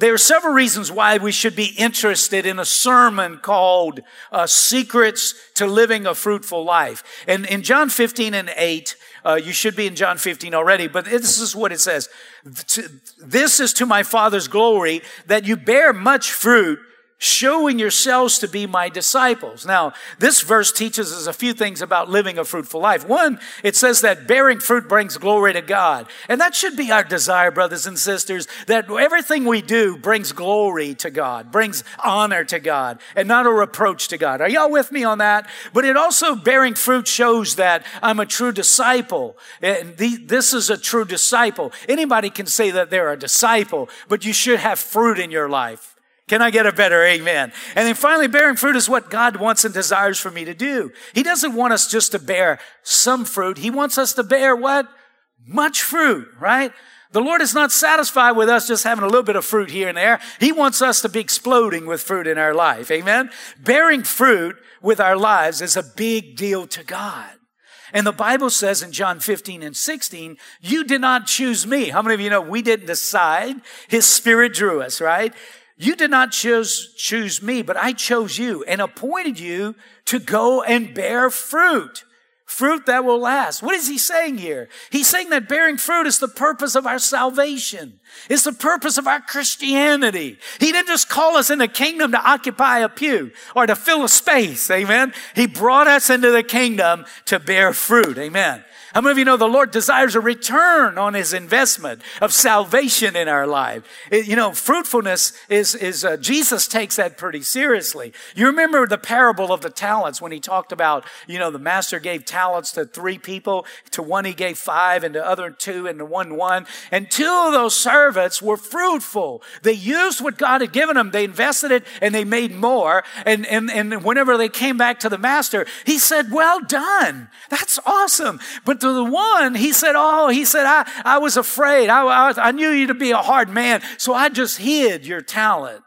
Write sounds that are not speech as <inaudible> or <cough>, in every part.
there are several reasons why we should be interested in a sermon called uh, Secrets to Living a Fruitful Life. And in John 15 and 8, uh, you should be in John 15 already, but this is what it says. This is to my Father's glory that you bear much fruit showing yourselves to be my disciples. Now, this verse teaches us a few things about living a fruitful life. One, it says that bearing fruit brings glory to God. And that should be our desire, brothers and sisters, that everything we do brings glory to God, brings honor to God, and not a reproach to God. Are y'all with me on that? But it also, bearing fruit shows that I'm a true disciple. And this is a true disciple. Anybody can say that they're a disciple, but you should have fruit in your life. Can I get a better amen? And then finally, bearing fruit is what God wants and desires for me to do. He doesn't want us just to bear some fruit. He wants us to bear what? Much fruit, right? The Lord is not satisfied with us just having a little bit of fruit here and there. He wants us to be exploding with fruit in our life. Amen? Bearing fruit with our lives is a big deal to God. And the Bible says in John 15 and 16, you did not choose me. How many of you know we didn't decide? His spirit drew us, right? You did not choose, choose me, but I chose you and appointed you to go and bear fruit. Fruit that will last. What is he saying here? He's saying that bearing fruit is the purpose of our salvation. It's the purpose of our Christianity. He didn't just call us in the kingdom to occupy a pew or to fill a space. Amen. He brought us into the kingdom to bear fruit. Amen. How many of you know the Lord desires a return on his investment of salvation in our life? It, you know, fruitfulness is, is uh, Jesus takes that pretty seriously. You remember the parable of the talents when he talked about, you know, the master gave talents to three people, to one he gave five, and to other two, and to one one. And two of those servants were fruitful. They used what God had given them, they invested it, and they made more. And, and, and whenever they came back to the master, he said, Well done. That's awesome. But to the one, he said, Oh, he said, I, I was afraid. I, I, I knew you to be a hard man, so I just hid your talent.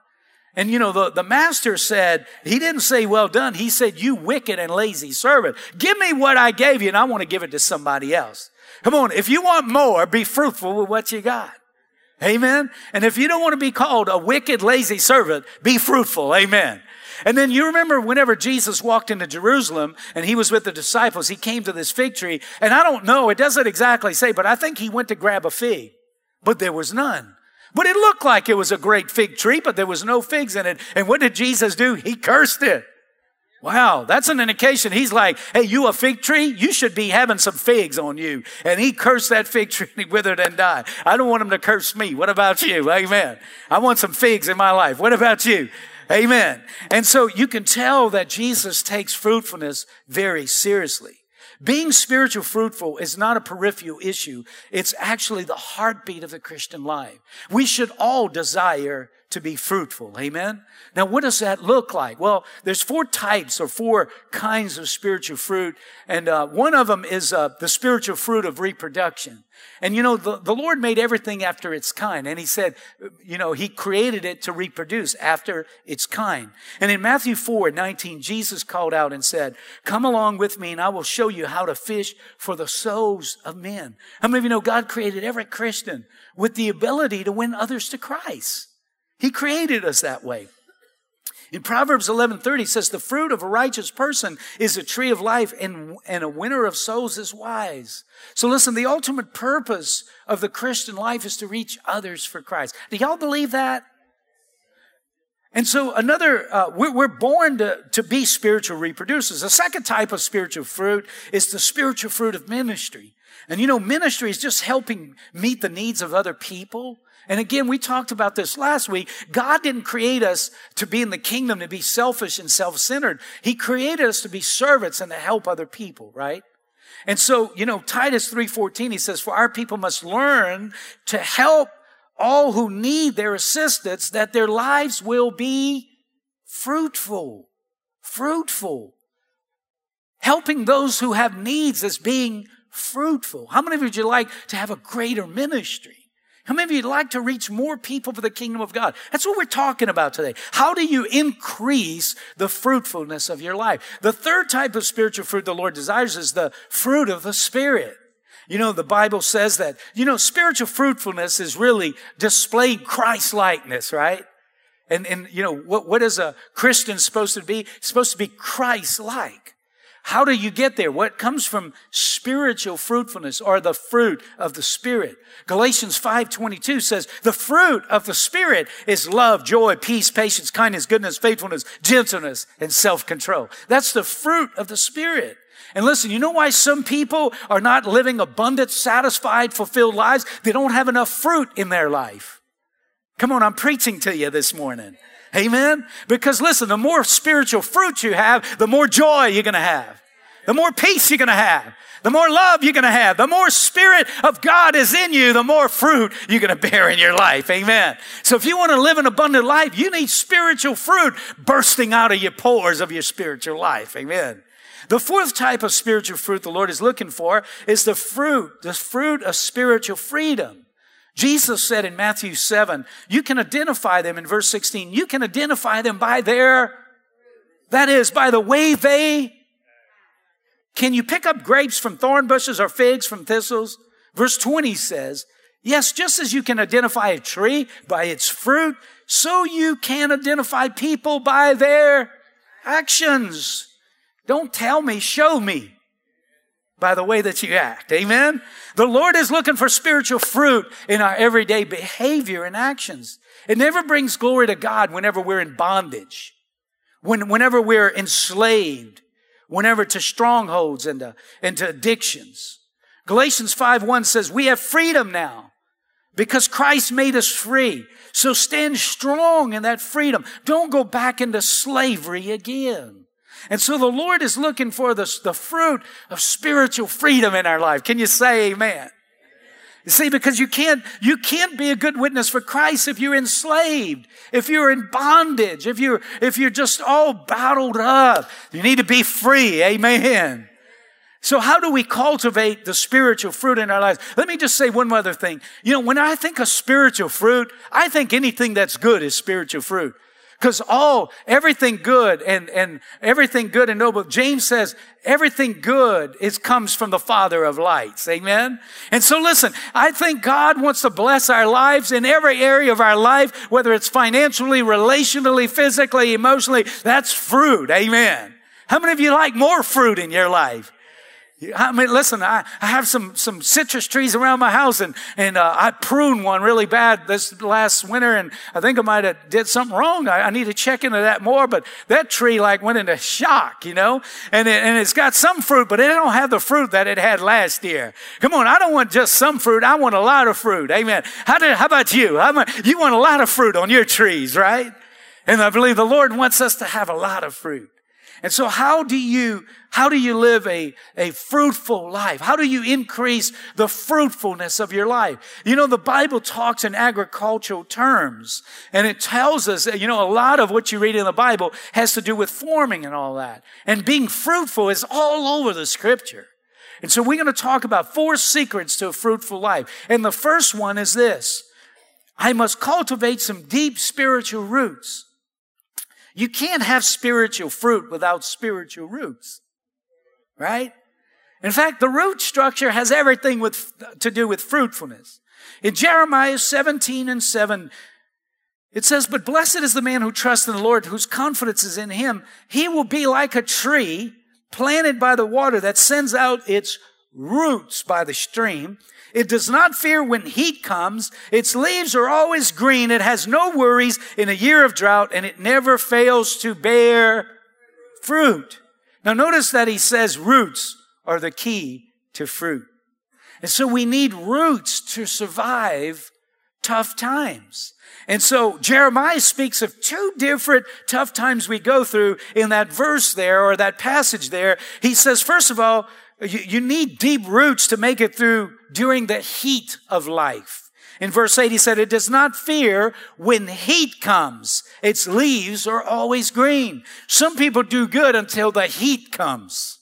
And you know, the, the master said, he didn't say, well done. He said, you wicked and lazy servant. Give me what I gave you and I want to give it to somebody else. Come on. If you want more, be fruitful with what you got. Amen. And if you don't want to be called a wicked, lazy servant, be fruitful. Amen. And then you remember whenever Jesus walked into Jerusalem and he was with the disciples, he came to this fig tree. And I don't know, it doesn't exactly say, but I think he went to grab a fig, but there was none. But it looked like it was a great fig tree, but there was no figs in it. And what did Jesus do? He cursed it. Wow, that's an indication. He's like, hey, you a fig tree? You should be having some figs on you. And he cursed that fig tree and he withered and died. I don't want him to curse me. What about you? Amen. I want some figs in my life. What about you? Amen. And so you can tell that Jesus takes fruitfulness very seriously. Being spiritual fruitful is not a peripheral issue. It's actually the heartbeat of the Christian life. We should all desire to be fruitful. Amen. Now, what does that look like? Well, there's four types or four kinds of spiritual fruit. And uh, one of them is uh, the spiritual fruit of reproduction. And you know, the, the Lord made everything after its kind. And he said, you know, he created it to reproduce after its kind. And in Matthew 4, 19, Jesus called out and said, come along with me and I will show you how to fish for the souls of men. How many of you know God created every Christian with the ability to win others to Christ? He created us that way. In Proverbs 11:30 says the fruit of a righteous person is a tree of life and, and a winner of souls is wise. So listen, the ultimate purpose of the Christian life is to reach others for Christ. Do y'all believe that? And so another, uh, we're, born to, to be spiritual reproducers. The second type of spiritual fruit is the spiritual fruit of ministry. And you know, ministry is just helping meet the needs of other people. And again, we talked about this last week. God didn't create us to be in the kingdom to be selfish and self-centered. He created us to be servants and to help other people, right? And so, you know, Titus 3:14 he says for our people must learn to help all who need their assistance that their lives will be fruitful. Fruitful. Helping those who have needs as being fruitful. How many of you would you like to have a greater ministry? How many of you would like to reach more people for the kingdom of God? That's what we're talking about today. How do you increase the fruitfulness of your life? The third type of spiritual fruit the Lord desires is the fruit of the Spirit. You know, the Bible says that, you know, spiritual fruitfulness is really displaying Christ likeness, right? And, and, you know, what, what is a Christian supposed to be? It's supposed to be Christ like. How do you get there? What comes from spiritual fruitfulness or the fruit of the Spirit? Galatians 5.22 says, the fruit of the Spirit is love, joy, peace, patience, kindness, goodness, faithfulness, gentleness, and self-control. That's the fruit of the Spirit. And listen, you know why some people are not living abundant, satisfied, fulfilled lives? They don't have enough fruit in their life. Come on, I'm preaching to you this morning. Amen? Because listen, the more spiritual fruit you have, the more joy you're going to have. The more peace you're going to have. The more love you're going to have. The more spirit of God is in you, the more fruit you're going to bear in your life. Amen. So if you want to live an abundant life, you need spiritual fruit bursting out of your pores of your spiritual life. Amen. The fourth type of spiritual fruit the Lord is looking for is the fruit, the fruit of spiritual freedom. Jesus said in Matthew 7, you can identify them in verse 16. You can identify them by their, that is, by the way they, can you pick up grapes from thorn bushes or figs from thistles? Verse 20 says, yes, just as you can identify a tree by its fruit, so you can identify people by their actions. Don't tell me, show me by the way that you act. Amen? The Lord is looking for spiritual fruit in our everyday behavior and actions. It never brings glory to God whenever we're in bondage, when, whenever we're enslaved, whenever to strongholds and to, and to addictions. Galatians 5 1 says, We have freedom now because Christ made us free. So stand strong in that freedom. Don't go back into slavery again. And so the Lord is looking for the, the fruit of spiritual freedom in our life. Can you say amen? You see, because you can't, you can't be a good witness for Christ if you're enslaved, if you're in bondage, if you're, if you're just all bottled up. You need to be free. Amen. So how do we cultivate the spiritual fruit in our lives? Let me just say one other thing. You know, when I think of spiritual fruit, I think anything that's good is spiritual fruit. Because all, oh, everything good and, and everything good and noble, James says everything good is, comes from the Father of lights. Amen? And so listen, I think God wants to bless our lives in every area of our life, whether it's financially, relationally, physically, emotionally. That's fruit. Amen. How many of you like more fruit in your life? I mean, listen, I, I have some, some citrus trees around my house and, and, uh, I pruned one really bad this last winter and I think I might have did something wrong. I, I, need to check into that more, but that tree like went into shock, you know, and it, and it's got some fruit, but it don't have the fruit that it had last year. Come on. I don't want just some fruit. I want a lot of fruit. Amen. How did, how about you? How about, you want a lot of fruit on your trees, right? And I believe the Lord wants us to have a lot of fruit. And so how do you, how do you live a, a fruitful life? How do you increase the fruitfulness of your life? You know, the Bible talks in agricultural terms and it tells us, that, you know, a lot of what you read in the Bible has to do with forming and all that. And being fruitful is all over the scripture. And so we're going to talk about four secrets to a fruitful life. And the first one is this. I must cultivate some deep spiritual roots. You can't have spiritual fruit without spiritual roots. Right? In fact, the root structure has everything with, to do with fruitfulness. In Jeremiah 17 and 7, it says, But blessed is the man who trusts in the Lord, whose confidence is in him. He will be like a tree planted by the water that sends out its roots by the stream. It does not fear when heat comes. Its leaves are always green. It has no worries in a year of drought and it never fails to bear fruit. Now notice that he says roots are the key to fruit. And so we need roots to survive tough times. And so Jeremiah speaks of two different tough times we go through in that verse there or that passage there. He says, first of all, you, you need deep roots to make it through during the heat of life. In verse 8, he said, It does not fear when heat comes. Its leaves are always green. Some people do good until the heat comes.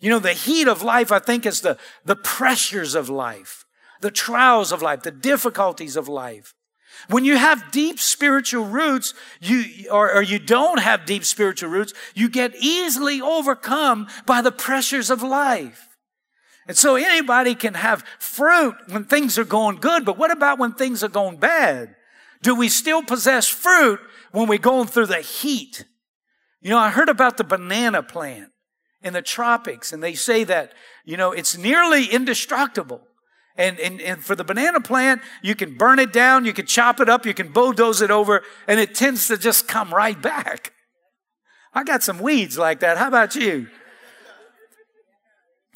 You know, the heat of life, I think, is the, the pressures of life, the trials of life, the difficulties of life. When you have deep spiritual roots, you, or, or, you don't have deep spiritual roots, you get easily overcome by the pressures of life. And so anybody can have fruit when things are going good, but what about when things are going bad? Do we still possess fruit when we're going through the heat? You know, I heard about the banana plant in the tropics, and they say that, you know, it's nearly indestructible. And, and, and for the banana plant, you can burn it down, you can chop it up, you can bulldoze it over, and it tends to just come right back. I got some weeds like that. How about you?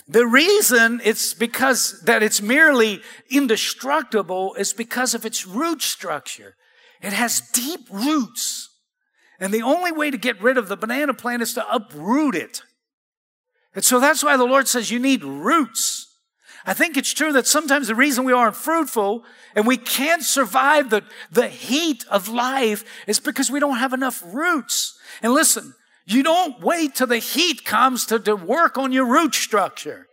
The reason it's because that it's merely indestructible is because of its root structure. It has deep roots. And the only way to get rid of the banana plant is to uproot it. And so that's why the Lord says you need roots. I think it's true that sometimes the reason we aren't fruitful and we can't survive the, the heat of life is because we don't have enough roots. And listen, you don't wait till the heat comes to, to work on your root structure.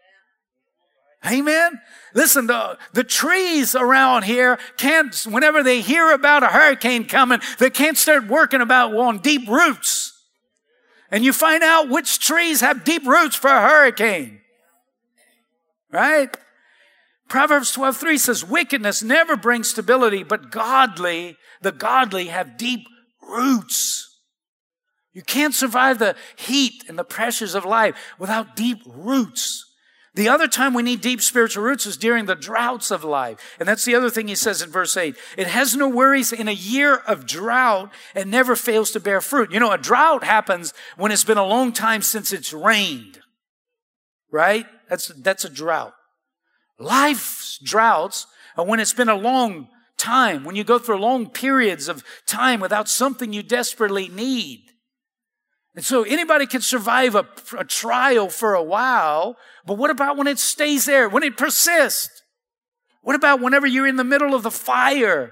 Amen. Listen, the, the trees around here can't, whenever they hear about a hurricane coming, they can't start working about on deep roots. And you find out which trees have deep roots for a hurricane. Right? Proverbs 12, 3 says, wickedness never brings stability, but godly, the godly have deep roots. You can't survive the heat and the pressures of life without deep roots. The other time we need deep spiritual roots is during the droughts of life. And that's the other thing he says in verse 8. It has no worries in a year of drought and never fails to bear fruit. You know, a drought happens when it's been a long time since it's rained. Right? That's, that's a drought. Life's droughts are when it's been a long time, when you go through long periods of time without something you desperately need. And so anybody can survive a, a, trial for a while, but what about when it stays there, when it persists? What about whenever you're in the middle of the fire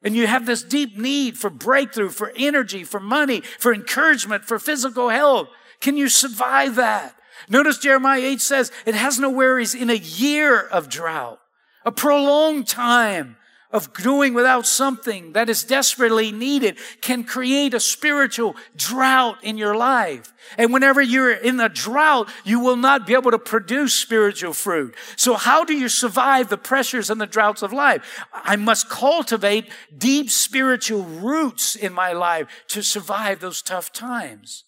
and you have this deep need for breakthrough, for energy, for money, for encouragement, for physical health? Can you survive that? Notice Jeremiah 8 says it has no worries in a year of drought, a prolonged time of doing without something that is desperately needed can create a spiritual drought in your life. And whenever you're in a drought, you will not be able to produce spiritual fruit. So how do you survive the pressures and the droughts of life? I must cultivate deep spiritual roots in my life to survive those tough times.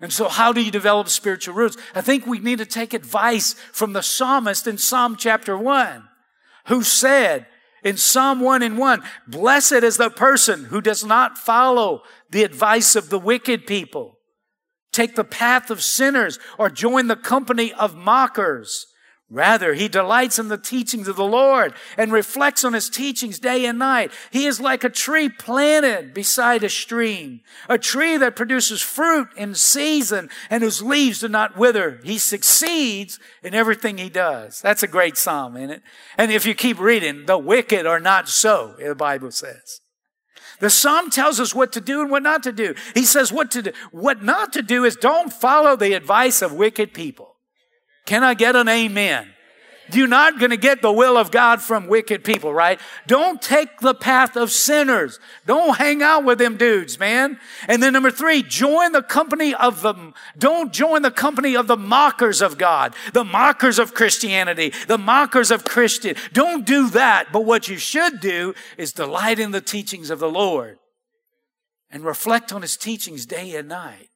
And so how do you develop spiritual roots? I think we need to take advice from the psalmist in Psalm chapter one, who said, in Psalm 1 and 1, blessed is the person who does not follow the advice of the wicked people, take the path of sinners, or join the company of mockers. Rather, he delights in the teachings of the Lord and reflects on his teachings day and night. He is like a tree planted beside a stream, a tree that produces fruit in season and whose leaves do not wither. He succeeds in everything he does. That's a great psalm, isn't it? And if you keep reading, the wicked are not so, the Bible says. The psalm tells us what to do and what not to do. He says what to do. What not to do is don't follow the advice of wicked people. Can I get an amen? You're not going to get the will of God from wicked people, right? Don't take the path of sinners. Don't hang out with them dudes, man. And then number three, join the company of them. Don't join the company of the mockers of God, the mockers of Christianity, the mockers of Christian. Don't do that. But what you should do is delight in the teachings of the Lord and reflect on his teachings day and night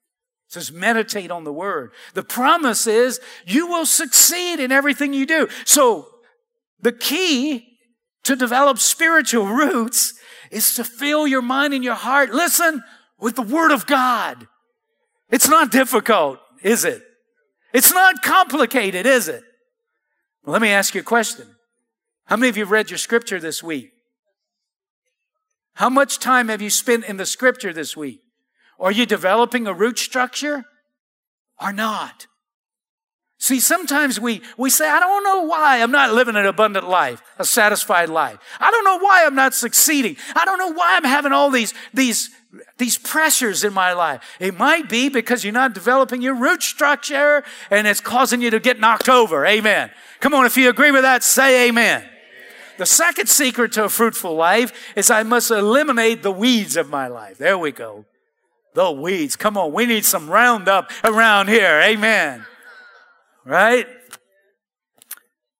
says meditate on the word. The promise is you will succeed in everything you do. So the key to develop spiritual roots is to fill your mind and your heart, listen, with the word of God. It's not difficult, is it? It's not complicated, is it? Well, let me ask you a question. How many of you have read your scripture this week? How much time have you spent in the scripture this week? Are you developing a root structure or not? See, sometimes we, we say, I don't know why I'm not living an abundant life, a satisfied life. I don't know why I'm not succeeding. I don't know why I'm having all these, these, these pressures in my life. It might be because you're not developing your root structure and it's causing you to get knocked over. Amen. Come on, if you agree with that, say amen. The second secret to a fruitful life is I must eliminate the weeds of my life. There we go. The weeds. Come on, we need some Roundup around here. Amen. Right?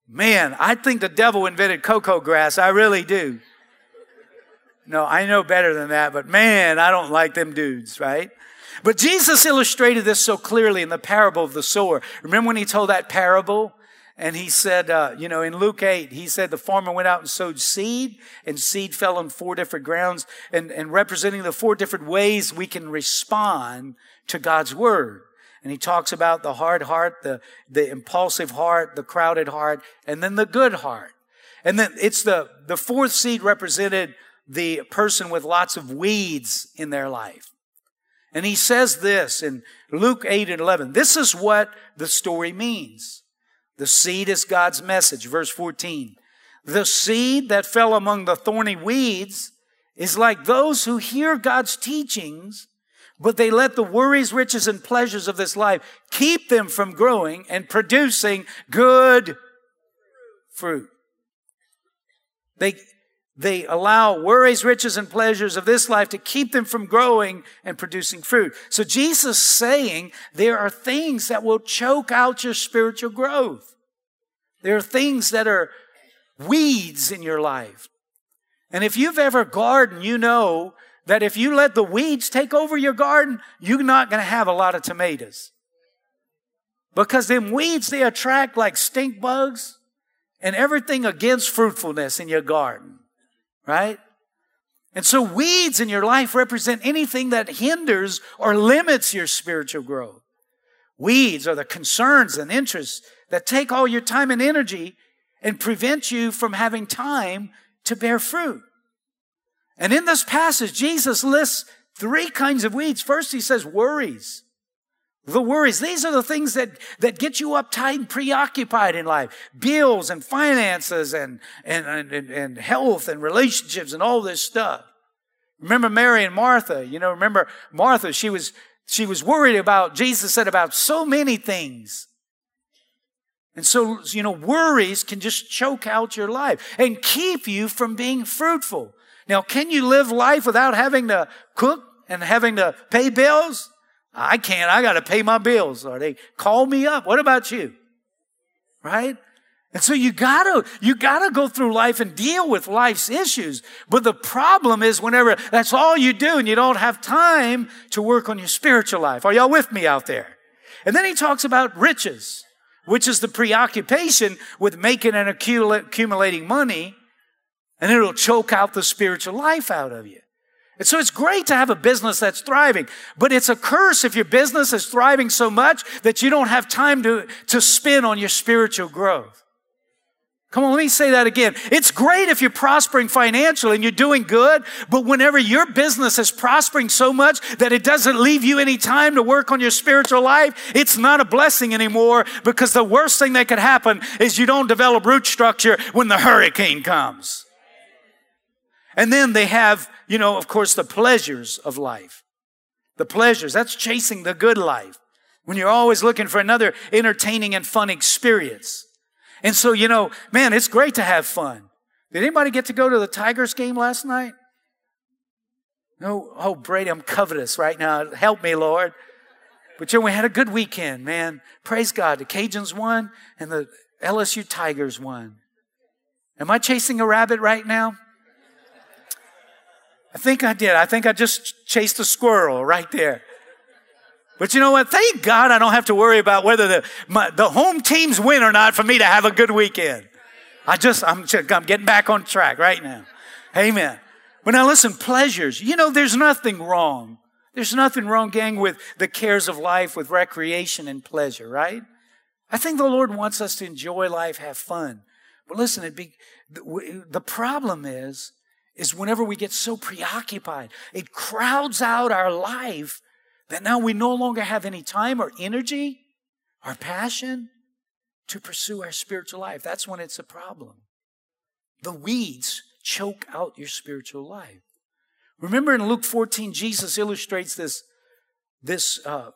Man, I think the devil invented coco grass. I really do. No, I know better than that, but man, I don't like them dudes, right? But Jesus illustrated this so clearly in the parable of the sower. Remember when he told that parable? And he said, uh, you know, in Luke 8, he said the farmer went out and sowed seed, and seed fell on four different grounds, and, and representing the four different ways we can respond to God's word. And he talks about the hard heart, the, the impulsive heart, the crowded heart, and then the good heart. And then it's the, the fourth seed represented the person with lots of weeds in their life. And he says this in Luke 8 and 11. This is what the story means. The seed is God's message. Verse 14. The seed that fell among the thorny weeds is like those who hear God's teachings, but they let the worries, riches, and pleasures of this life keep them from growing and producing good fruit. They, they allow worries, riches, and pleasures of this life to keep them from growing and producing fruit. So Jesus saying there are things that will choke out your spiritual growth. There are things that are weeds in your life. And if you've ever gardened, you know that if you let the weeds take over your garden, you're not going to have a lot of tomatoes. Because them weeds, they attract like stink bugs and everything against fruitfulness in your garden right? And so weeds in your life represent anything that hinders or limits your spiritual growth. Weeds are the concerns and interests that take all your time and energy and prevent you from having time to bear fruit. And in this passage, Jesus lists three kinds of weeds. First, he says worries. The worries, these are the things that, that get you uptight and preoccupied in life. Bills and finances and, and, and, and health and relationships and all this stuff. Remember Mary and Martha, you know, remember Martha, she was, she was worried about, Jesus said about so many things. And so, you know, worries can just choke out your life and keep you from being fruitful. Now, can you live life without having to cook and having to pay bills? I can't. I got to pay my bills or they call me up. What about you? Right? And so you gotta, you gotta go through life and deal with life's issues. But the problem is whenever that's all you do and you don't have time to work on your spiritual life. Are y'all with me out there? And then he talks about riches, which is the preoccupation with making and accumulating money, and it'll choke out the spiritual life out of you. And so it's great to have a business that's thriving, but it's a curse if your business is thriving so much that you don't have time to, to spend on your spiritual growth. Come on, let me say that again. It's great if you're prospering financially and you're doing good, but whenever your business is prospering so much that it doesn't leave you any time to work on your spiritual life, it's not a blessing anymore because the worst thing that could happen is you don't develop root structure when the hurricane comes. And then they have you know, of course, the pleasures of life. The pleasures, that's chasing the good life. When you're always looking for another entertaining and fun experience. And so, you know, man, it's great to have fun. Did anybody get to go to the Tigers game last night? No, oh, Brady, I'm covetous right now. Help me, Lord. But you know, we had a good weekend, man. Praise God. The Cajuns won and the LSU Tigers won. Am I chasing a rabbit right now? I think I did. I think I just chased a squirrel right there. But you know what? Thank God I don't have to worry about whether the, my, the home teams win or not for me to have a good weekend. I just, I'm, I'm getting back on track right now. Amen. But now listen, pleasures. You know, there's nothing wrong. There's nothing wrong, gang, with the cares of life, with recreation and pleasure, right? I think the Lord wants us to enjoy life, have fun. But listen, be, the problem is is whenever we get so preoccupied, it crowds out our life that now we no longer have any time or energy or passion to pursue our spiritual life. That's when it's a problem. The weeds choke out your spiritual life. Remember in Luke 14, Jesus illustrates this, this, uh,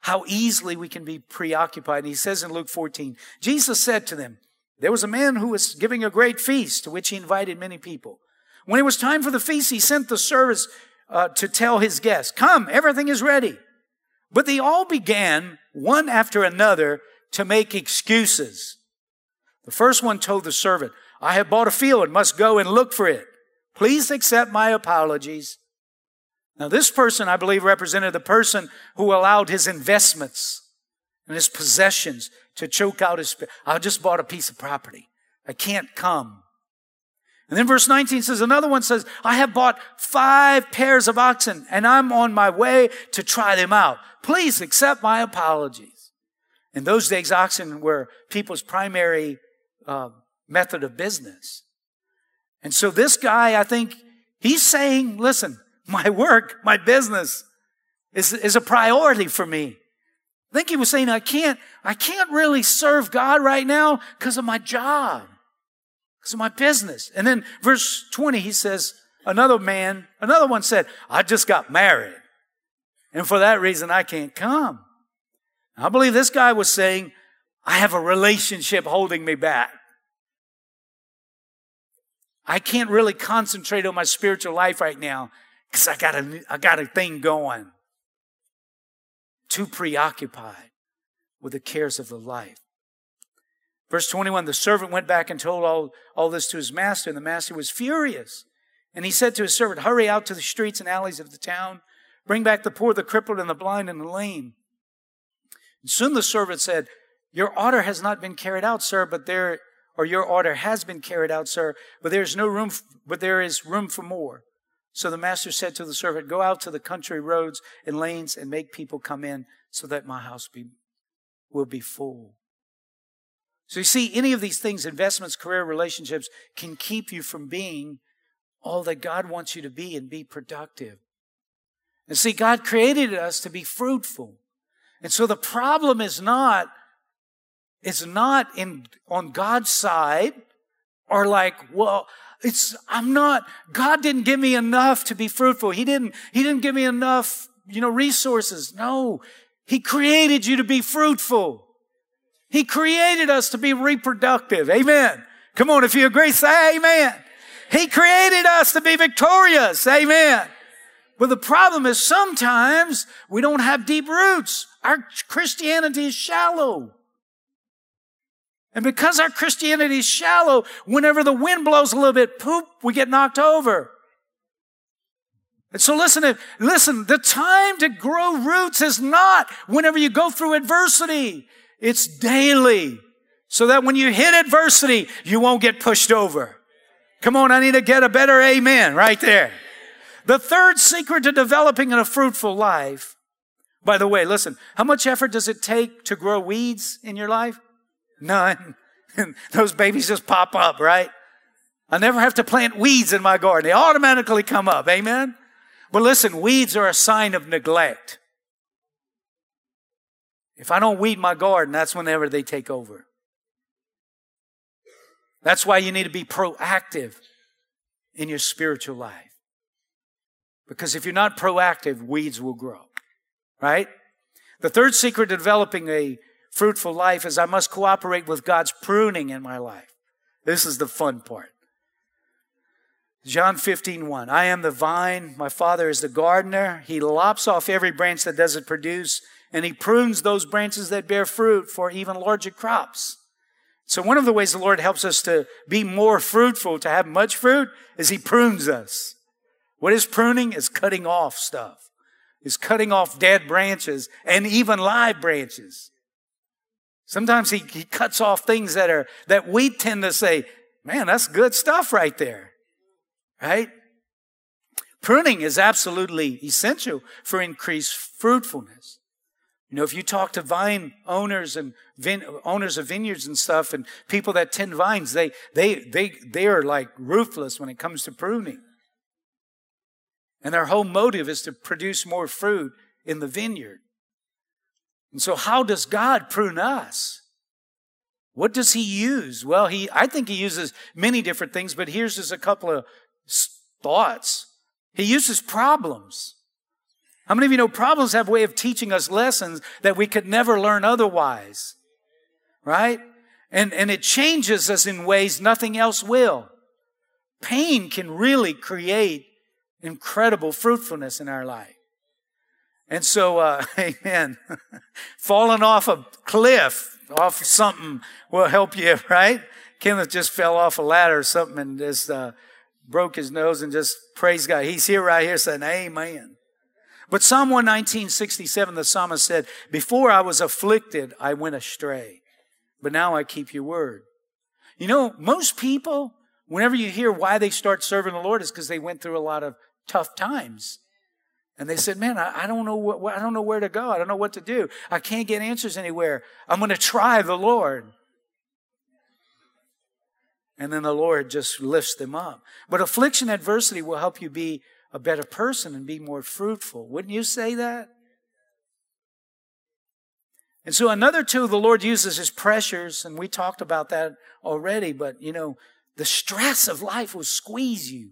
how easily we can be preoccupied. And he says in Luke 14, Jesus said to them, there was a man who was giving a great feast to which he invited many people. When it was time for the feast, he sent the servants uh, to tell his guests, Come, everything is ready. But they all began, one after another, to make excuses. The first one told the servant, I have bought a field and must go and look for it. Please accept my apologies. Now, this person, I believe, represented the person who allowed his investments and his possessions to choke out his. I just bought a piece of property. I can't come. And then verse 19 says, another one says, I have bought five pairs of oxen and I'm on my way to try them out. Please accept my apologies. In those days, oxen were people's primary uh, method of business. And so this guy, I think, he's saying, listen, my work, my business is, is a priority for me. I think he was saying, I can't, I can't really serve God right now because of my job, because of my business. And then verse 20, he says, another man, another one said, I just got married. And for that reason, I can't come. I believe this guy was saying, I have a relationship holding me back. I can't really concentrate on my spiritual life right now because I got a, I got a thing going. Too preoccupied with the cares of the life. Verse 21, the servant went back and told all, all this to his master, and the master was furious. And he said to his servant, Hurry out to the streets and alleys of the town, bring back the poor, the crippled, and the blind, and the lame. And soon the servant said, Your order has not been carried out, sir, but there or your order has been carried out, sir, but there's no room, but there is room for more. So the master said to the servant, Go out to the country roads and lanes and make people come in so that my house be, will be full. So you see, any of these things, investments, career, relationships, can keep you from being all that God wants you to be and be productive. And see, God created us to be fruitful. And so the problem is not it's not in, on God's side or like, well, it's, I'm not, God didn't give me enough to be fruitful. He didn't, He didn't give me enough, you know, resources. No. He created you to be fruitful. He created us to be reproductive. Amen. Come on, if you agree, say amen. He created us to be victorious. Amen. But the problem is sometimes we don't have deep roots. Our Christianity is shallow. And because our Christianity is shallow, whenever the wind blows a little bit, poop, we get knocked over. And so listen, listen, the time to grow roots is not whenever you go through adversity. It's daily. So that when you hit adversity, you won't get pushed over. Come on, I need to get a better amen right there. The third secret to developing a fruitful life, by the way, listen, how much effort does it take to grow weeds in your life? None. <laughs> those babies just pop up, right? I never have to plant weeds in my garden. They automatically come up. Amen? But listen, weeds are a sign of neglect. If I don't weed my garden, that's whenever they take over. That's why you need to be proactive in your spiritual life. Because if you're not proactive, weeds will grow. Right? The third secret to developing a fruitful life is I must cooperate with God's pruning in my life. This is the fun part. John 15, 1. I am the vine, my father is the gardener. He lops off every branch that doesn't produce, and he prunes those branches that bear fruit for even larger crops. So one of the ways the Lord helps us to be more fruitful, to have much fruit, is he prunes us. What is pruning? Is cutting off stuff. Is cutting off dead branches and even live branches. Sometimes he, he cuts off things that are, that we tend to say, man, that's good stuff right there. Right? Pruning is absolutely essential for increased fruitfulness. You know, if you talk to vine owners and vin- owners of vineyards and stuff and people that tend vines, they, they, they, they are like ruthless when it comes to pruning. And their whole motive is to produce more fruit in the vineyard. And so how does God prune us? What does he use? Well, he, I think he uses many different things, but here's just a couple of thoughts. He uses problems. How many of you know problems have a way of teaching us lessons that we could never learn otherwise? Right? And, and it changes us in ways nothing else will. Pain can really create incredible fruitfulness in our life. And so, uh, <laughs> amen. <laughs> Falling off a cliff, off something will help you, <laughs> right? Kenneth just fell off a ladder or something and just uh, broke his nose and just praise God. He's here right here saying, Amen. But Psalm 119, 67, the psalmist said, Before I was afflicted, I went astray, but now I keep your word. You know, most people, whenever you hear why they start serving the Lord, is because they went through a lot of tough times. And they said, man, I, I don't know what, I don't know where to go. I don't know what to do. I can't get answers anywhere. I'm going to try the Lord. And then the Lord just lifts them up. But affliction, adversity will help you be a better person and be more fruitful. Wouldn't you say that? And so another tool the Lord uses is pressures, and we talked about that already, but you know, the stress of life will squeeze you.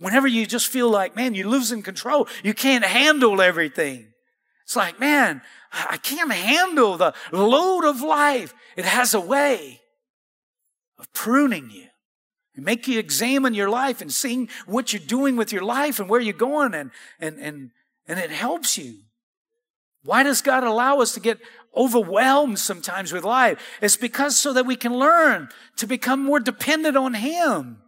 Whenever you just feel like, man, you're losing control, you can't handle everything. It's like, man, I can't handle the load of life. It has a way of pruning you and make you examine your life and seeing what you're doing with your life and where you're going and, and, and, and it helps you. Why does God allow us to get overwhelmed sometimes with life? It's because so that we can learn to become more dependent on Him.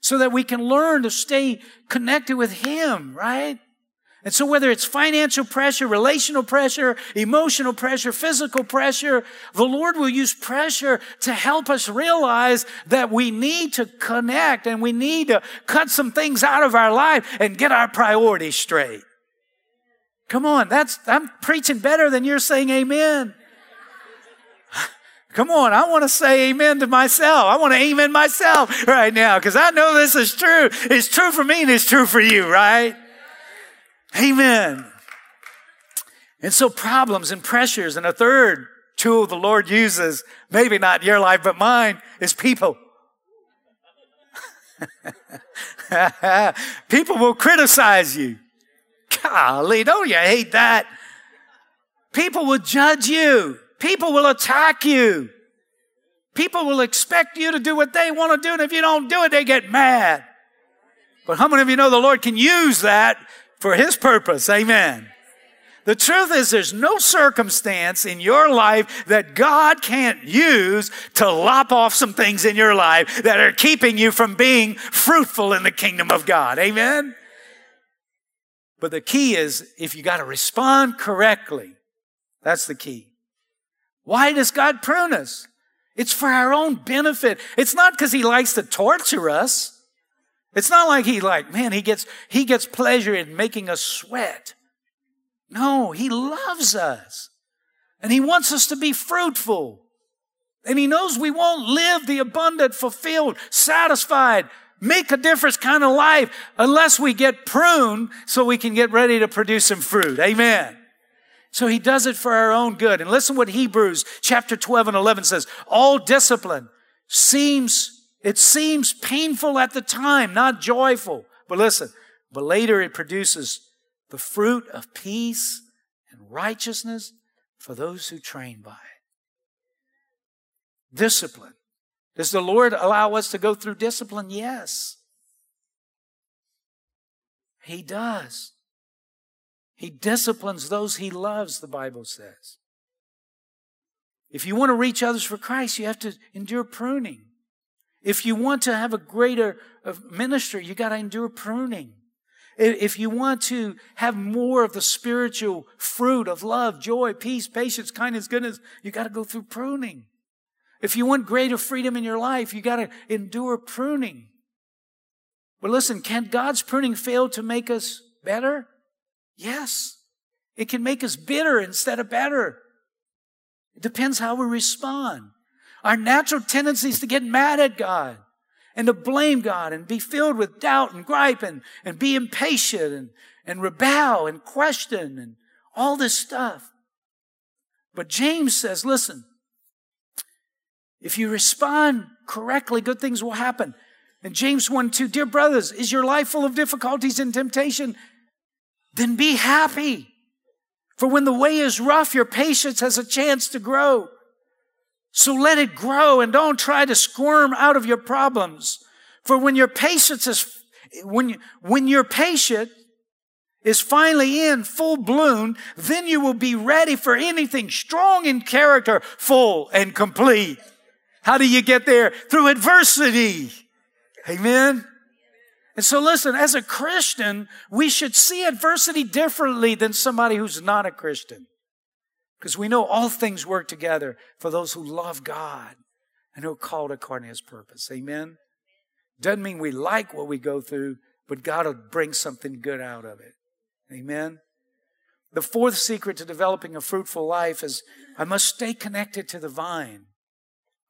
So that we can learn to stay connected with Him, right? And so whether it's financial pressure, relational pressure, emotional pressure, physical pressure, the Lord will use pressure to help us realize that we need to connect and we need to cut some things out of our life and get our priorities straight. Come on, that's, I'm preaching better than you're saying amen. Come on, I want to say amen to myself. I want to amen myself right now because I know this is true. It's true for me and it's true for you, right? Amen. And so problems and pressures and a third tool the Lord uses, maybe not your life, but mine, is people. <laughs> people will criticize you. Golly, don't you hate that? People will judge you. People will attack you. People will expect you to do what they want to do, and if you don't do it, they get mad. But how many of you know the Lord can use that for His purpose. Amen. The truth is, there's no circumstance in your life that God can't use to lop off some things in your life that are keeping you from being fruitful in the kingdom of God. Amen? But the key is if you got to respond correctly, that's the key. Why does God prune us? It's for our own benefit. It's not because He likes to torture us. It's not like he like, man, he gets, he gets pleasure in making us sweat. No, he loves us. And he wants us to be fruitful. And he knows we won't live the abundant, fulfilled, satisfied, make a difference kind of life unless we get pruned so we can get ready to produce some fruit. Amen. So he does it for our own good. And listen what Hebrews chapter 12 and 11 says. All discipline seems it seems painful at the time, not joyful. But listen, but later it produces the fruit of peace and righteousness for those who train by it. Discipline. Does the Lord allow us to go through discipline? Yes. He does. He disciplines those he loves, the Bible says. If you want to reach others for Christ, you have to endure pruning. If you want to have a greater uh, ministry, you got to endure pruning. If you want to have more of the spiritual fruit of love, joy, peace, patience, kindness, goodness, you got to go through pruning. If you want greater freedom in your life, you got to endure pruning. But listen, can God's pruning fail to make us better? Yes. It can make us bitter instead of better. It depends how we respond. Our natural tendency is to get mad at God and to blame God and be filled with doubt and gripe and, and be impatient and, and rebel and question and all this stuff. But James says, listen, if you respond correctly, good things will happen. And James 1 2, dear brothers, is your life full of difficulties and temptation? Then be happy. For when the way is rough, your patience has a chance to grow. So let it grow and don't try to squirm out of your problems. For when your patience is, when, you, when you're patient, is finally in full bloom, then you will be ready for anything strong in character, full and complete. How do you get there? Through adversity. Amen. And so listen, as a Christian, we should see adversity differently than somebody who's not a Christian. Because we know all things work together for those who love God and who are called according to his purpose. Amen. Doesn't mean we like what we go through, but God will bring something good out of it. Amen. The fourth secret to developing a fruitful life is I must stay connected to the vine.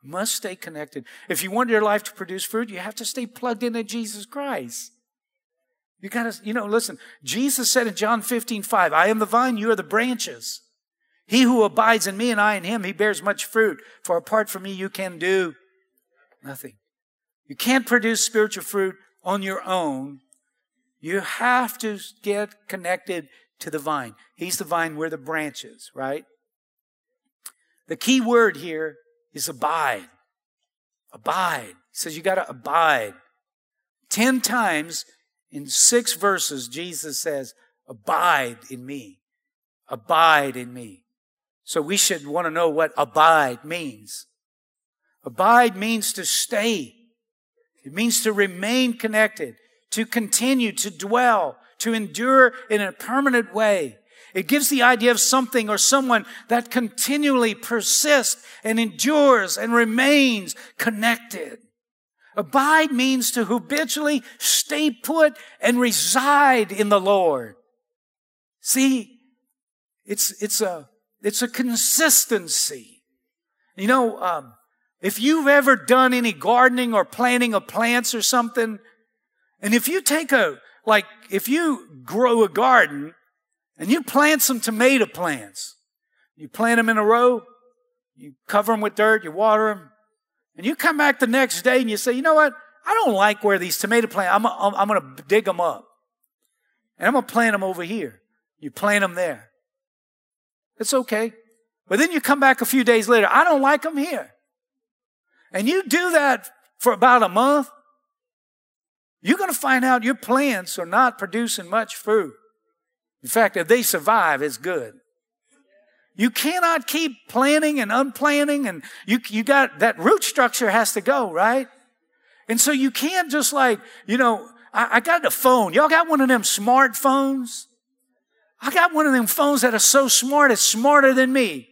Must stay connected. If you want your life to produce fruit, you have to stay plugged into Jesus Christ. You gotta, you know, listen, Jesus said in John 15, 5, I am the vine, you are the branches. He who abides in me and I in him, he bears much fruit. For apart from me, you can do nothing. You can't produce spiritual fruit on your own. You have to get connected to the vine. He's the vine, we're the branches, right? The key word here is abide. Abide. He says you got to abide. Ten times in six verses, Jesus says, Abide in me. Abide in me. So we should want to know what abide means. Abide means to stay. It means to remain connected, to continue, to dwell, to endure in a permanent way. It gives the idea of something or someone that continually persists and endures and remains connected. Abide means to habitually stay put and reside in the Lord. See, it's, it's a, it's a consistency. You know, um, if you've ever done any gardening or planting of plants or something, and if you take a, like, if you grow a garden and you plant some tomato plants. You plant them in a row, you cover them with dirt, you water them, and you come back the next day and you say, you know what? I don't like where these tomato plants, I'm, I'm, I'm going to dig them up. And I'm going to plant them over here. You plant them there. It's okay. But then you come back a few days later, I don't like them here. And you do that for about a month, you're going to find out your plants are not producing much fruit. In fact, if they survive, it's good. You cannot keep planning and unplanning and you, you got that root structure has to go, right? And so you can't just like, you know, I, I got a phone. Y'all got one of them smartphones? I got one of them phones that are so smart, it's smarter than me.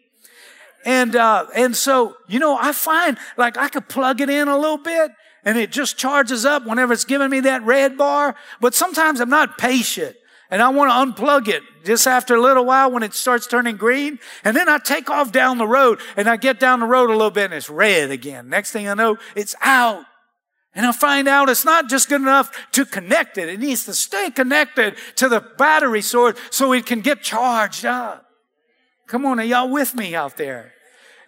And, uh, and so, you know, I find like I could plug it in a little bit and it just charges up whenever it's giving me that red bar. But sometimes I'm not patient and I want to unplug it just after a little while when it starts turning green. And then I take off down the road and I get down the road a little bit and it's red again. Next thing I know, it's out. And I find out it's not just good enough to connect it. It needs to stay connected to the battery source so it can get charged up. Come on, are y'all with me out there?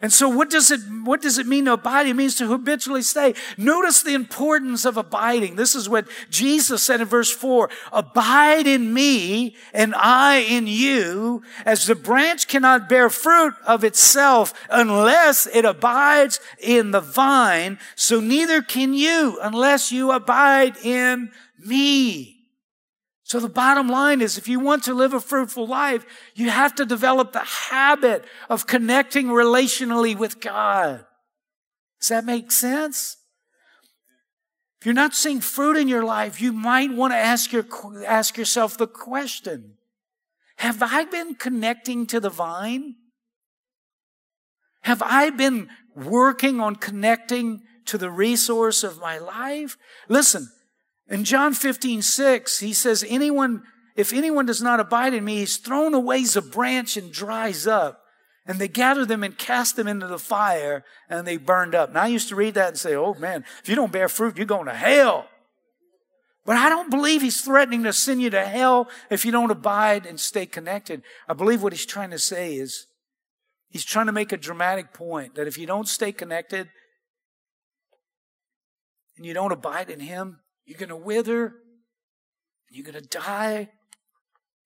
And so what does it, what does it mean to abide? It means to habitually stay. Notice the importance of abiding. This is what Jesus said in verse four. Abide in me and I in you as the branch cannot bear fruit of itself unless it abides in the vine. So neither can you unless you abide in me. So the bottom line is if you want to live a fruitful life, you have to develop the habit of connecting relationally with God. Does that make sense? If you're not seeing fruit in your life, you might want to ask, your, ask yourself the question Have I been connecting to the vine? Have I been working on connecting to the resource of my life? Listen, in John 15, 6, he says, anyone, if anyone does not abide in me, he's thrown away as a branch and dries up. And they gather them and cast them into the fire and they burned up. Now I used to read that and say, oh man, if you don't bear fruit, you're going to hell. But I don't believe he's threatening to send you to hell if you don't abide and stay connected. I believe what he's trying to say is he's trying to make a dramatic point that if you don't stay connected and you don't abide in him, you're going to wither, you're going to die,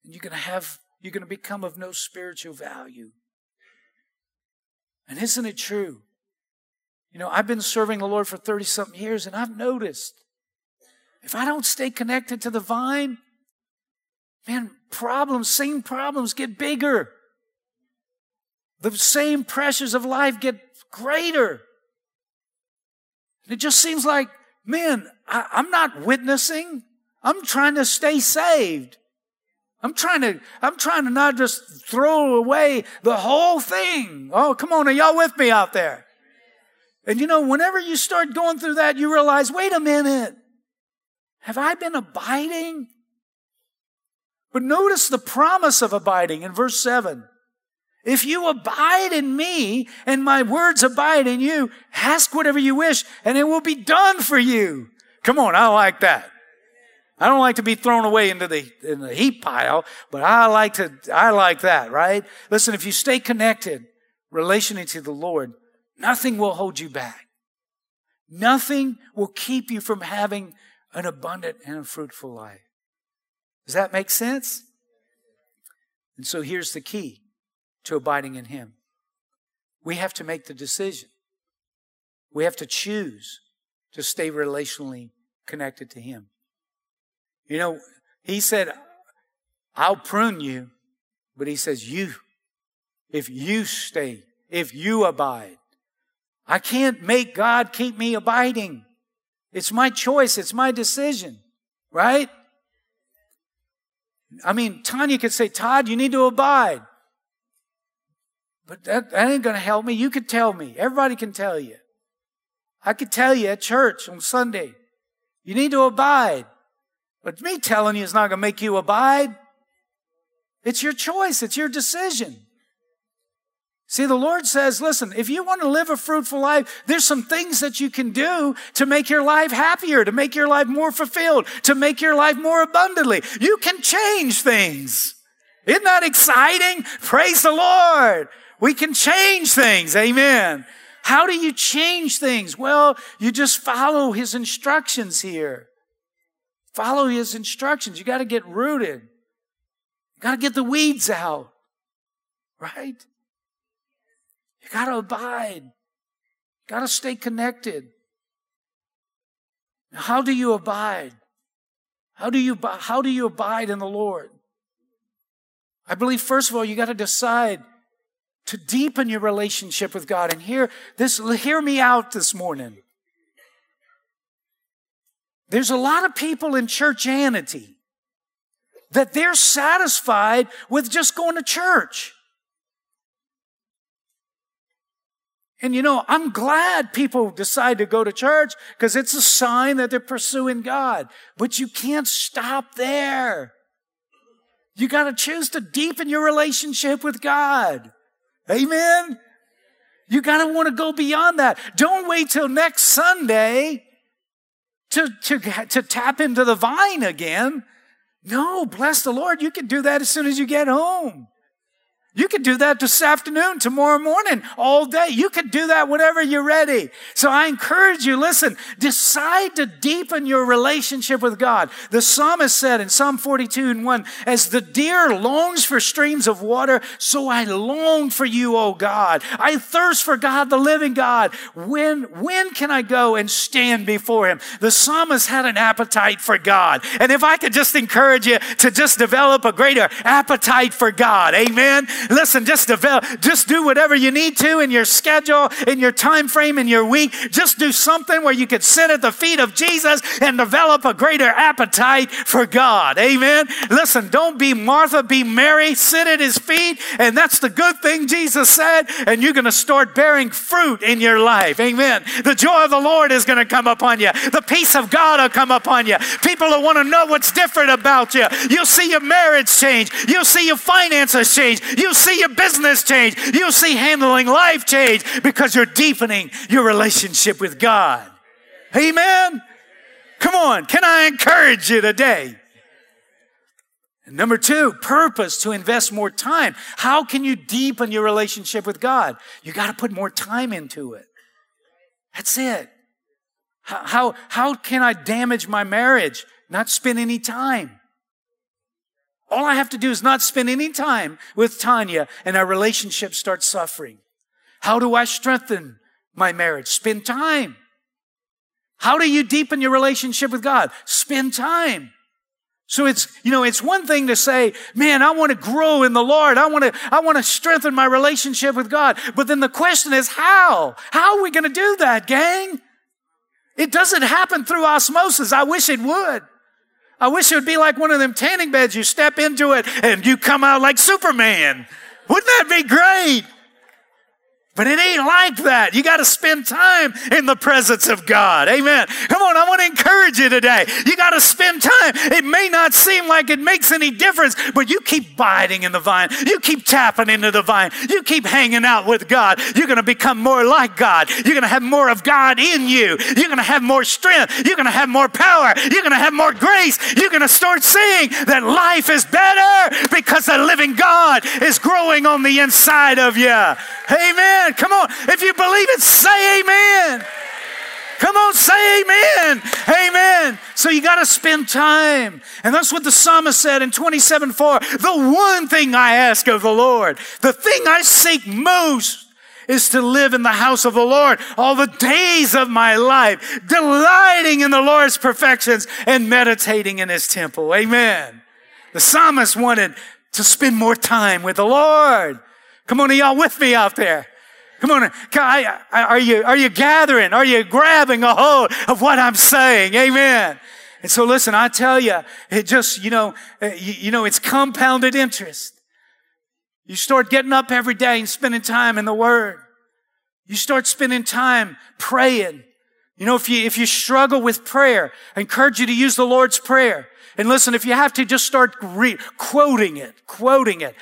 and you're going to have you're going to become of no spiritual value. And isn't it true? You know, I've been serving the Lord for 30 something years and I've noticed if I don't stay connected to the vine, man, problems, same problems get bigger. The same pressures of life get greater. It just seems like, man, I, I'm not witnessing. I'm trying to stay saved. I'm trying to, I'm trying to not just throw away the whole thing. Oh, come on. Are y'all with me out there? And you know, whenever you start going through that, you realize, wait a minute. Have I been abiding? But notice the promise of abiding in verse 7. If you abide in me and my words abide in you, ask whatever you wish and it will be done for you. Come on, I like that. I don't like to be thrown away into the, in the heap pile, but I like to, I like that, right? Listen, if you stay connected, relationing to the Lord, nothing will hold you back. Nothing will keep you from having an abundant and fruitful life. Does that make sense? And so here's the key to abiding in Him. We have to make the decision. We have to choose to stay relationally connected to Him. You know, He said, I'll prune you, but He says, you, if you stay, if you abide. I can't make God keep me abiding. It's my choice. It's my decision. Right? I mean, Tanya could say, Todd, you need to abide. But that, that ain't going to help me. You could tell me. Everybody can tell you. I could tell you at church on Sunday, you need to abide. But me telling you is not going to make you abide. It's your choice. It's your decision. See, the Lord says, listen, if you want to live a fruitful life, there's some things that you can do to make your life happier, to make your life more fulfilled, to make your life more abundantly. You can change things. Isn't that exciting? Praise the Lord. We can change things. Amen. How do you change things? Well, you just follow his instructions here. Follow his instructions. You got to get rooted. You got to get the weeds out. Right? You got to abide. Got to stay connected. How do you abide? How do you, how do you abide in the Lord? I believe, first of all, you got to decide to deepen your relationship with God. And hear this, hear me out this morning. There's a lot of people in churchianity that they're satisfied with just going to church. And you know, I'm glad people decide to go to church because it's a sign that they're pursuing God. But you can't stop there. You got to choose to deepen your relationship with God. Amen. You got to want to go beyond that. Don't wait till next Sunday to, to, to tap into the vine again. No, bless the Lord. You can do that as soon as you get home. You could do that this afternoon, tomorrow morning, all day. You could do that whenever you're ready. So I encourage you, listen, decide to deepen your relationship with God. The psalmist said in Psalm 42 and 1, as the deer longs for streams of water, so I long for you, O God. I thirst for God, the living God. When, when can I go and stand before him? The psalmist had an appetite for God. And if I could just encourage you to just develop a greater appetite for God. Amen. Listen, just develop, just do whatever you need to in your schedule, in your time frame, in your week. Just do something where you could sit at the feet of Jesus and develop a greater appetite for God. Amen. Listen, don't be Martha, be Mary, sit at his feet. And that's the good thing Jesus said. And you're going to start bearing fruit in your life. Amen. The joy of the Lord is going to come upon you. The peace of God will come upon you. People will want to know what's different about you. You'll see your marriage change. You'll see your finances change. You'll You'll see your business change. You'll see handling life change because you're deepening your relationship with God. Amen. Come on. Can I encourage you today? And number two, purpose to invest more time. How can you deepen your relationship with God? You got to put more time into it. That's it. How, how, how can I damage my marriage? Not spend any time. All I have to do is not spend any time with Tanya and our relationship starts suffering. How do I strengthen my marriage? Spend time. How do you deepen your relationship with God? Spend time. So it's, you know, it's one thing to say, man, I want to grow in the Lord. I want to, I want to strengthen my relationship with God. But then the question is how? How are we going to do that, gang? It doesn't happen through osmosis. I wish it would. I wish it would be like one of them tanning beds. You step into it and you come out like Superman. Wouldn't that be great? But it ain't like that. You got to spend time in the presence of God. Amen. Come on, I want to encourage you today. You got to spend time. It may not seem like it makes any difference, but you keep biting in the vine. You keep tapping into the vine. You keep hanging out with God. You're going to become more like God. You're going to have more of God in you. You're going to have more strength. You're going to have more power. You're going to have more grace. You're going to start seeing that life is better because the living God is growing on the inside of you. Amen. Come on. If you believe it, say amen. Come on, say amen. Amen. So you got to spend time. And that's what the psalmist said in 27 4. The one thing I ask of the Lord, the thing I seek most is to live in the house of the Lord all the days of my life, delighting in the Lord's perfections and meditating in his temple. Amen. The psalmist wanted to spend more time with the Lord. Come on, y'all with me out there? Come on, are you, are you gathering? Are you grabbing a hold of what I'm saying? Amen. And so listen, I tell you, it just, you know, eh, you, you know, it's compounded interest. You start getting up every day and spending time in the Word. You start spending time praying. You know, if you, if you struggle with prayer, I encourage you to use the Lord's Prayer. And listen, if you have to, just start re- quoting it, quoting it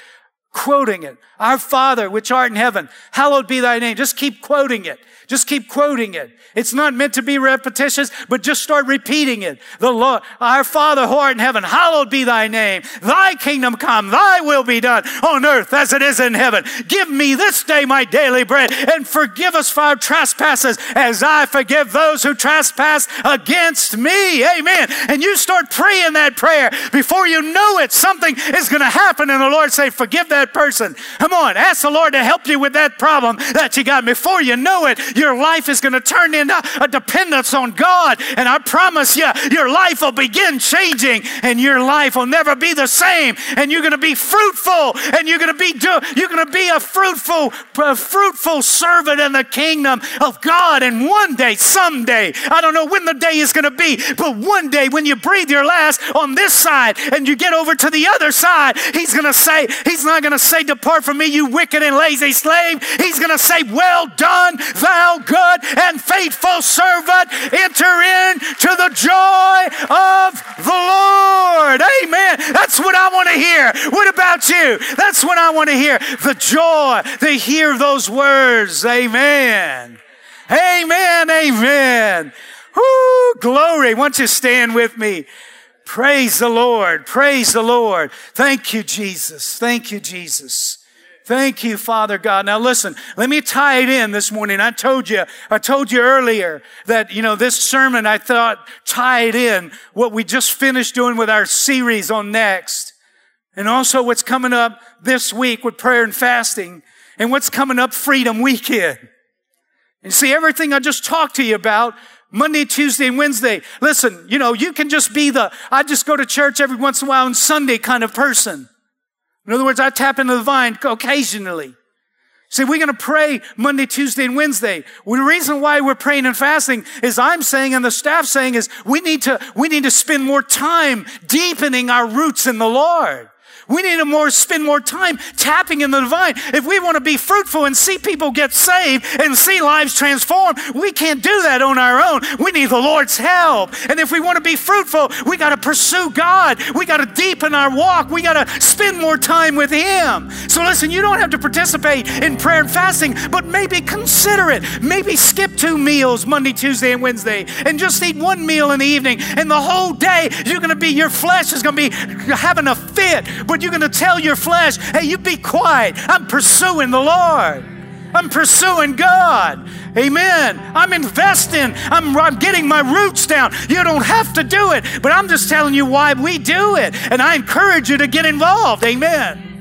quoting it. Our Father, which art in heaven, hallowed be thy name. Just keep quoting it. Just keep quoting it. It's not meant to be repetitious, but just start repeating it. The Lord, our Father who art in heaven, hallowed be thy name. Thy kingdom come, thy will be done on earth as it is in heaven. Give me this day my daily bread and forgive us for our trespasses as I forgive those who trespass against me. Amen. And you start praying that prayer before you know it, something is going to happen and the Lord say, forgive that person. Come on, ask the Lord to help you with that problem that you got. Before you know it, your life is going to turn into a dependence on God. And I promise you, your life will begin changing and your life will never be the same. And you're going to be fruitful and you're going to be, do, you're going to be a fruitful, a fruitful servant in the kingdom of God. And one day, someday, I don't know when the day is going to be, but one day when you breathe your last on this side and you get over to the other side, he's going to say, he's not going to say, depart from me, you wicked and lazy slave. He's going to say, well done, thou good and faithful servant, enter into the joy of the Lord. Amen. That's what I want to hear. What about you? That's what I want to hear. The joy to hear those words. Amen. Amen. Amen. Whoo, glory. Won't you stand with me? Praise the Lord. Praise the Lord. Thank you, Jesus. Thank you, Jesus. Thank you, Father God. Now listen, let me tie it in this morning. I told you, I told you earlier that, you know, this sermon I thought tied in what we just finished doing with our series on next. And also what's coming up this week with prayer and fasting and what's coming up freedom weekend. And see everything I just talked to you about Monday, Tuesday, and Wednesday. Listen, you know, you can just be the, I just go to church every once in a while on Sunday kind of person. In other words, I tap into the vine occasionally. See, we're going to pray Monday, Tuesday, and Wednesday. Well, the reason why we're praying and fasting is I'm saying and the staff saying is we need to, we need to spend more time deepening our roots in the Lord. We need to more spend more time tapping in the divine. If we want to be fruitful and see people get saved and see lives transformed, we can't do that on our own. We need the Lord's help. And if we want to be fruitful, we got to pursue God. We got to deepen our walk. We got to spend more time with Him. So listen, you don't have to participate in prayer and fasting, but maybe consider it. Maybe skip two meals Monday, Tuesday, and Wednesday, and just eat one meal in the evening. And the whole day, you're going to be, your flesh is going to be having a fit but you're going to tell your flesh, hey, you be quiet. I'm pursuing the Lord. I'm pursuing God. Amen. I'm investing. I'm, I'm getting my roots down. You don't have to do it, but I'm just telling you why we do it. And I encourage you to get involved. Amen.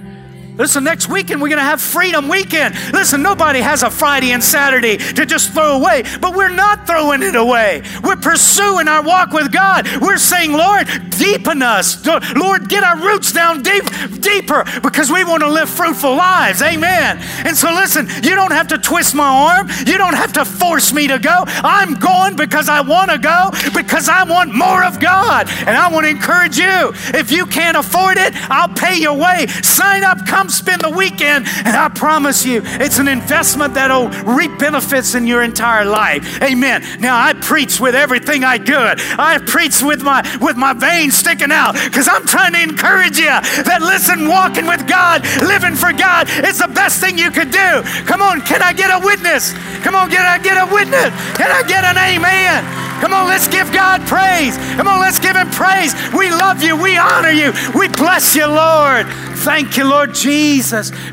Listen, next weekend we're going to have Freedom Weekend. Listen, nobody has a Friday and Saturday to just throw away, but we're not throwing it away. We're pursuing our walk with God. We're saying, Lord, deepen us. Lord, get our roots down deep, deeper because we want to live fruitful lives. Amen. And so, listen, you don't have to twist my arm. You don't have to force me to go. I'm going because I want to go, because I want more of God. And I want to encourage you if you can't afford it, I'll pay your way. Sign up, come spend the weekend, and I promise you, it's an investment that'll reap benefits in your entire life. Amen. Now I preach with everything I could. I preach with my with my veins sticking out because I'm trying to encourage you that listen, walking with God, living for God is the best thing you could do. Come on, can I get a witness? Come on, can I get a witness? Can I get an amen? Come on, let's give God praise. Come on, let's give Him praise. We love you. We honor you. We bless you, Lord. Thank you, Lord Jesus.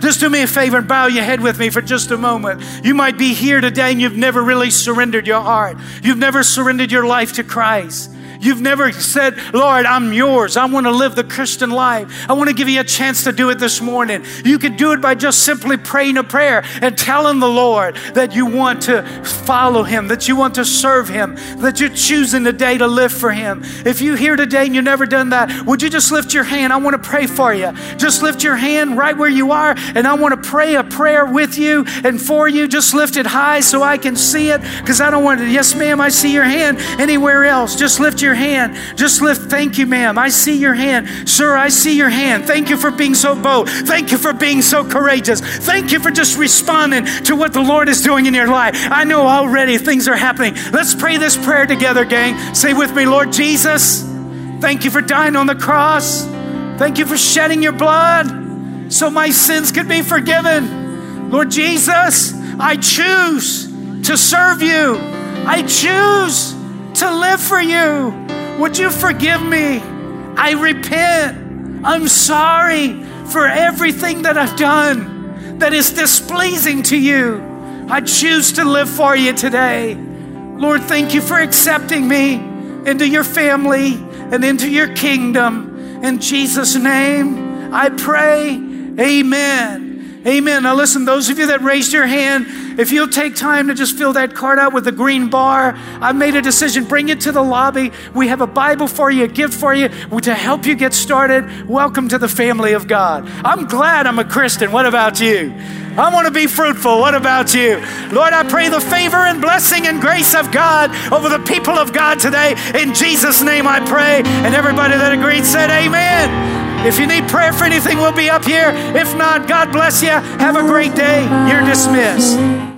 Just do me a favor and bow your head with me for just a moment. You might be here today and you've never really surrendered your heart, you've never surrendered your life to Christ. You've never said, Lord, I'm yours. I want to live the Christian life. I want to give you a chance to do it this morning. You could do it by just simply praying a prayer and telling the Lord that you want to follow Him, that you want to serve Him, that you're choosing today to live for Him. If you're here today and you've never done that, would you just lift your hand? I want to pray for you. Just lift your hand right where you are, and I want to pray a prayer with you and for you. Just lift it high so I can see it because I don't want to. Yes, ma'am, I see your hand anywhere else. Just lift your your hand. Just lift, thank you, ma'am. I see your hand. Sir, I see your hand. Thank you for being so bold. Thank you for being so courageous. Thank you for just responding to what the Lord is doing in your life. I know already things are happening. Let's pray this prayer together, gang. Say with me, Lord Jesus, thank you for dying on the cross. Thank you for shedding your blood so my sins could be forgiven. Lord Jesus, I choose to serve you. I choose to live for you. Would you forgive me? I repent. I'm sorry for everything that I've done that is displeasing to you. I choose to live for you today. Lord, thank you for accepting me into your family and into your kingdom. In Jesus' name, I pray. Amen. Amen. Now, listen, those of you that raised your hand, if you'll take time to just fill that card out with the green bar, I've made a decision. Bring it to the lobby. We have a Bible for you, a gift for you to help you get started. Welcome to the family of God. I'm glad I'm a Christian. What about you? I want to be fruitful. What about you? Lord, I pray the favor and blessing and grace of God over the people of God today. In Jesus' name I pray. And everybody that agreed said, Amen. If you need prayer for anything, we'll be up here. If not, God bless you. Have a great day. You're dismissed.